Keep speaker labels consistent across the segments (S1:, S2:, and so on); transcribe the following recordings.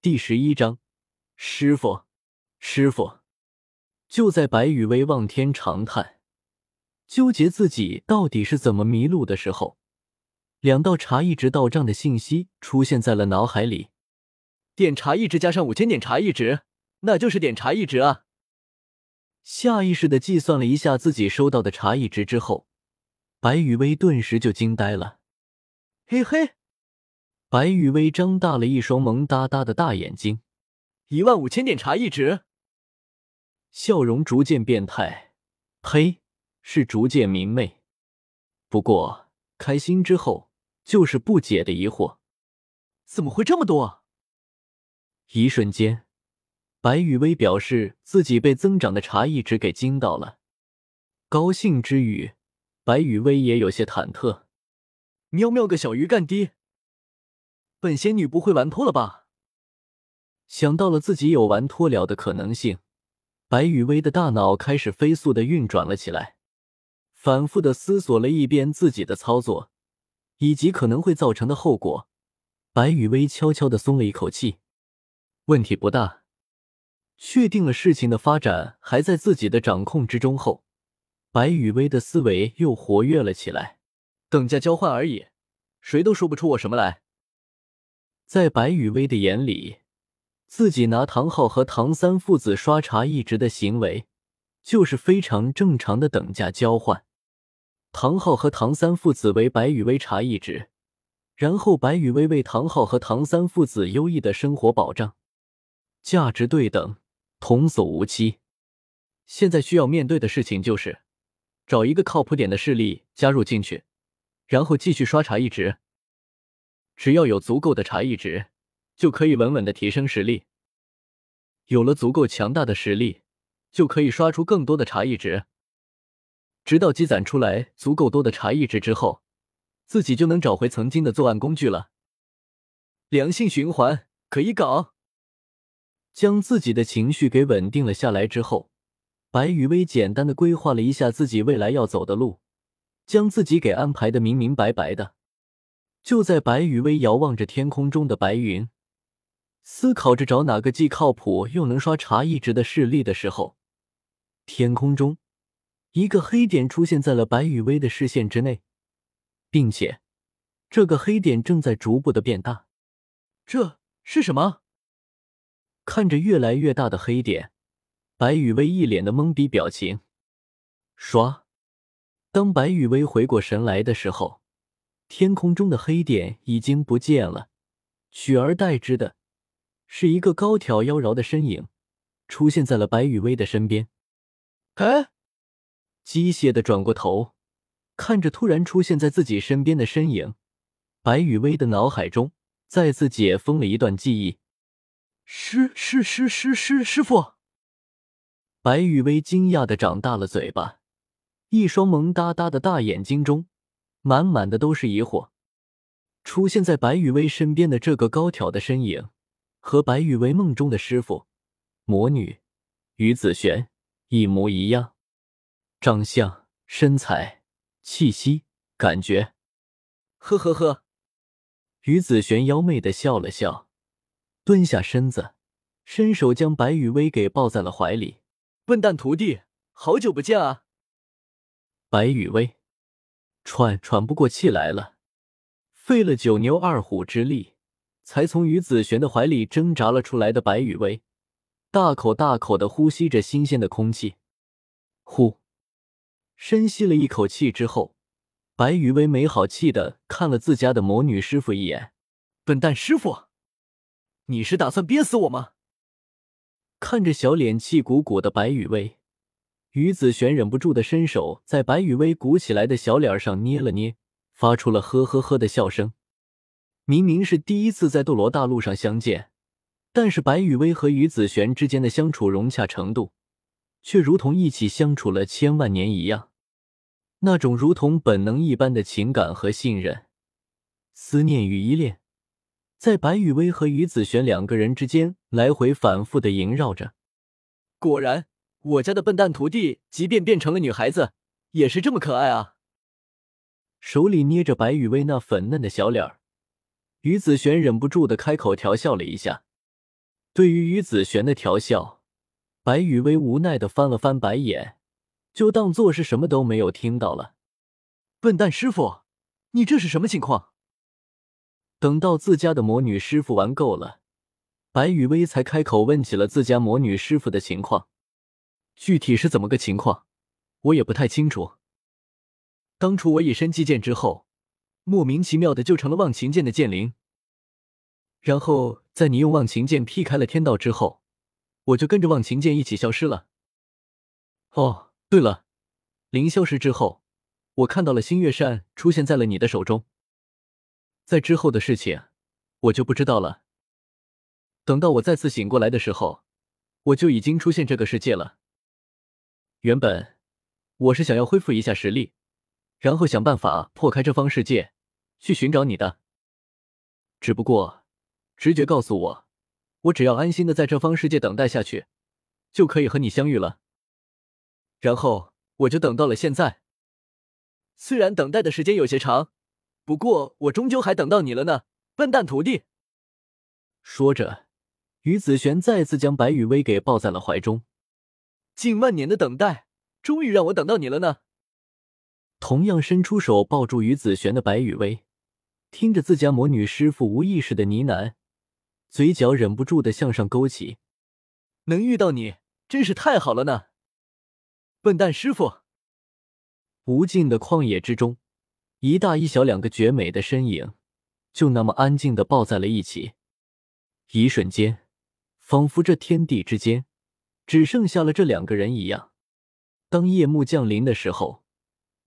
S1: 第十一章，师傅，师傅！就在白羽薇望天长叹，纠结自己到底是怎么迷路的时候，两道茶艺值到账的信息出现在了脑海里。
S2: 点茶艺值加上五千点茶艺值，那就是点茶艺值啊！
S1: 下意识的计算了一下自己收到的茶艺值之后，白羽薇顿时就惊呆了。
S2: 嘿嘿。
S1: 白雨薇张大了一双萌哒哒的大眼睛，
S2: 一万五千点茶艺值，
S1: 笑容逐渐变态，呸，是逐渐明媚。不过开心之后就是不解的疑惑，
S2: 怎么会这么多？
S1: 一瞬间，白雨薇表示自己被增长的茶艺值给惊到了，高兴之余，白雨薇也有些忐忑。
S2: 喵喵个小鱼干滴！本仙女不会玩脱了吧？
S1: 想到了自己有玩脱了的可能性，白雨薇的大脑开始飞速的运转了起来，反复的思索了一遍自己的操作以及可能会造成的后果。白雨薇悄悄的松了一口气，问题不大。确定了事情的发展还在自己的掌控之中后，白雨薇的思维又活跃了起来。
S2: 等价交换而已，谁都说不出我什么来。
S1: 在白雨薇的眼里，自己拿唐昊和唐三父子刷茶一直的行为，就是非常正常的等价交换。唐昊和唐三父子为白雨薇茶一直，然后白雨薇为唐昊和唐三父子优异的生活保障，价值对等，童叟无欺。现在需要面对的事情就是，找一个靠谱点的势力加入进去，然后继续刷茶一直。只要有足够的茶艺值，就可以稳稳的提升实力。有了足够强大的实力，就可以刷出更多的茶艺值。直到积攒出来足够多的茶艺值之后，自己就能找回曾经的作案工具了。
S2: 良性循环可以搞。
S1: 将自己的情绪给稳定了下来之后，白雨薇简单的规划了一下自己未来要走的路，将自己给安排的明明白白的。就在白雨薇遥望着天空中的白云，思考着找哪个既靠谱又能刷茶艺值的势力的时候，天空中一个黑点出现在了白雨薇的视线之内，并且这个黑点正在逐步的变大。
S2: 这是什么？
S1: 看着越来越大的黑点，白雨薇一脸的懵逼表情。刷，当白雨薇回过神来的时候。天空中的黑点已经不见了，取而代之的是一个高挑妖娆的身影出现在了白雨薇的身边。
S2: 哎，
S1: 机械的转过头，看着突然出现在自己身边的身影，白雨薇的脑海中再次解封了一段记忆。
S2: 师师师师师师傅！
S1: 白雨薇惊讶的长大了嘴巴，一双萌哒哒的大眼睛中。满满的都是疑惑。出现在白雨薇身边的这个高挑的身影，和白雨薇梦中的师傅魔女于子璇一模一样，长相、身材、气息、感觉。
S2: 呵呵呵，
S1: 于子璇妖媚的笑了笑，蹲下身子，伸手将白雨薇给抱在了怀里。
S2: 笨蛋徒弟，好久不见啊！
S1: 白雨薇。喘喘不过气来了，费了九牛二虎之力，才从于子璇的怀里挣扎了出来的白雨薇，大口大口的呼吸着新鲜的空气。呼，深吸了一口气之后，白雨薇没好气的看了自家的魔女师傅一眼：“
S2: 笨蛋师傅，你是打算憋死我吗？”
S1: 看着小脸气鼓鼓的白雨薇。于子璇忍不住的伸手在白雨薇鼓起来的小脸上捏了捏，发出了呵呵呵的笑声。明明是第一次在斗罗大陆上相见，但是白雨薇和于子璇之间的相处融洽程度，却如同一起相处了千万年一样。那种如同本能一般的情感和信任、思念与依恋，在白雨薇和于子璇两个人之间来回反复的萦绕着。
S2: 果然。我家的笨蛋徒弟，即便变成了女孩子，也是这么可爱啊！
S1: 手里捏着白雨薇那粉嫩的小脸儿，于子璇忍不住的开口调笑了一下。对于于子璇的调笑，白雨薇无奈的翻了翻白眼，就当做是什么都没有听到了。
S2: 笨蛋师傅，你这是什么情况？
S1: 等到自家的魔女师傅玩够了，白雨薇才开口问起了自家魔女师傅的情况。具体是怎么个情况，我也不太清楚。当初我以身击剑之后，莫名其妙的就成了忘情剑的剑灵。然后在你用忘情剑劈开了天道之后，我就跟着忘情剑一起消失了。哦，对了，灵消失之后，我看到了星月扇出现在了你的手中。在之后的事情，我就不知道了。等到我再次醒过来的时候，我就已经出现这个世界了。原本我是想要恢复一下实力，然后想办法破开这方世界，去寻找你的。只不过直觉告诉我，我只要安心的在这方世界等待下去，就可以和你相遇了。然后我就等到了现在。虽然等待的时间有些长。不过，我终究还等到你了呢，笨蛋徒弟。说着，于子璇再次将白雨薇给抱在了怀中。
S2: 近万年的等待，终于让我等到你了呢。
S1: 同样伸出手抱住于子璇的白雨薇，听着自家魔女师傅无意识的呢喃，嘴角忍不住的向上勾起。
S2: 能遇到你，真是太好了呢，笨蛋师傅。
S1: 无尽的旷野之中。一大一小两个绝美的身影，就那么安静的抱在了一起。一瞬间，仿佛这天地之间只剩下了这两个人一样。当夜幕降临的时候，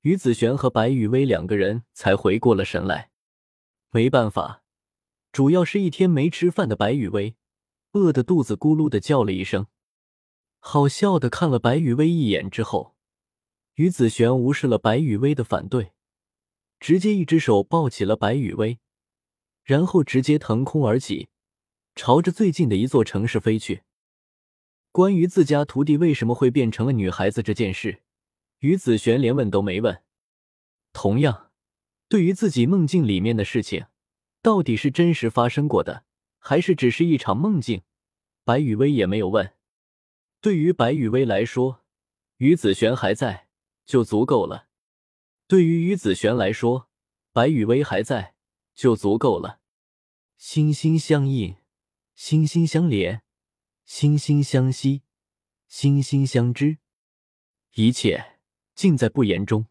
S1: 于子璇和白雨薇两个人才回过了神来。没办法，主要是一天没吃饭的白雨薇，饿得肚子咕噜的叫了一声。好笑的看了白雨薇一眼之后，于子璇无视了白雨薇的反对。直接一只手抱起了白雨薇，然后直接腾空而起，朝着最近的一座城市飞去。关于自家徒弟为什么会变成了女孩子这件事，于子璇连问都没问。同样，对于自己梦境里面的事情，到底是真实发生过的，还是只是一场梦境，白雨薇也没有问。对于白雨薇来说，于子璇还在就足够了。对于于子璇来说，白雨薇还在就足够了。心心相印，心心相连，惺惺相惜，心心相知，一切尽在不言中。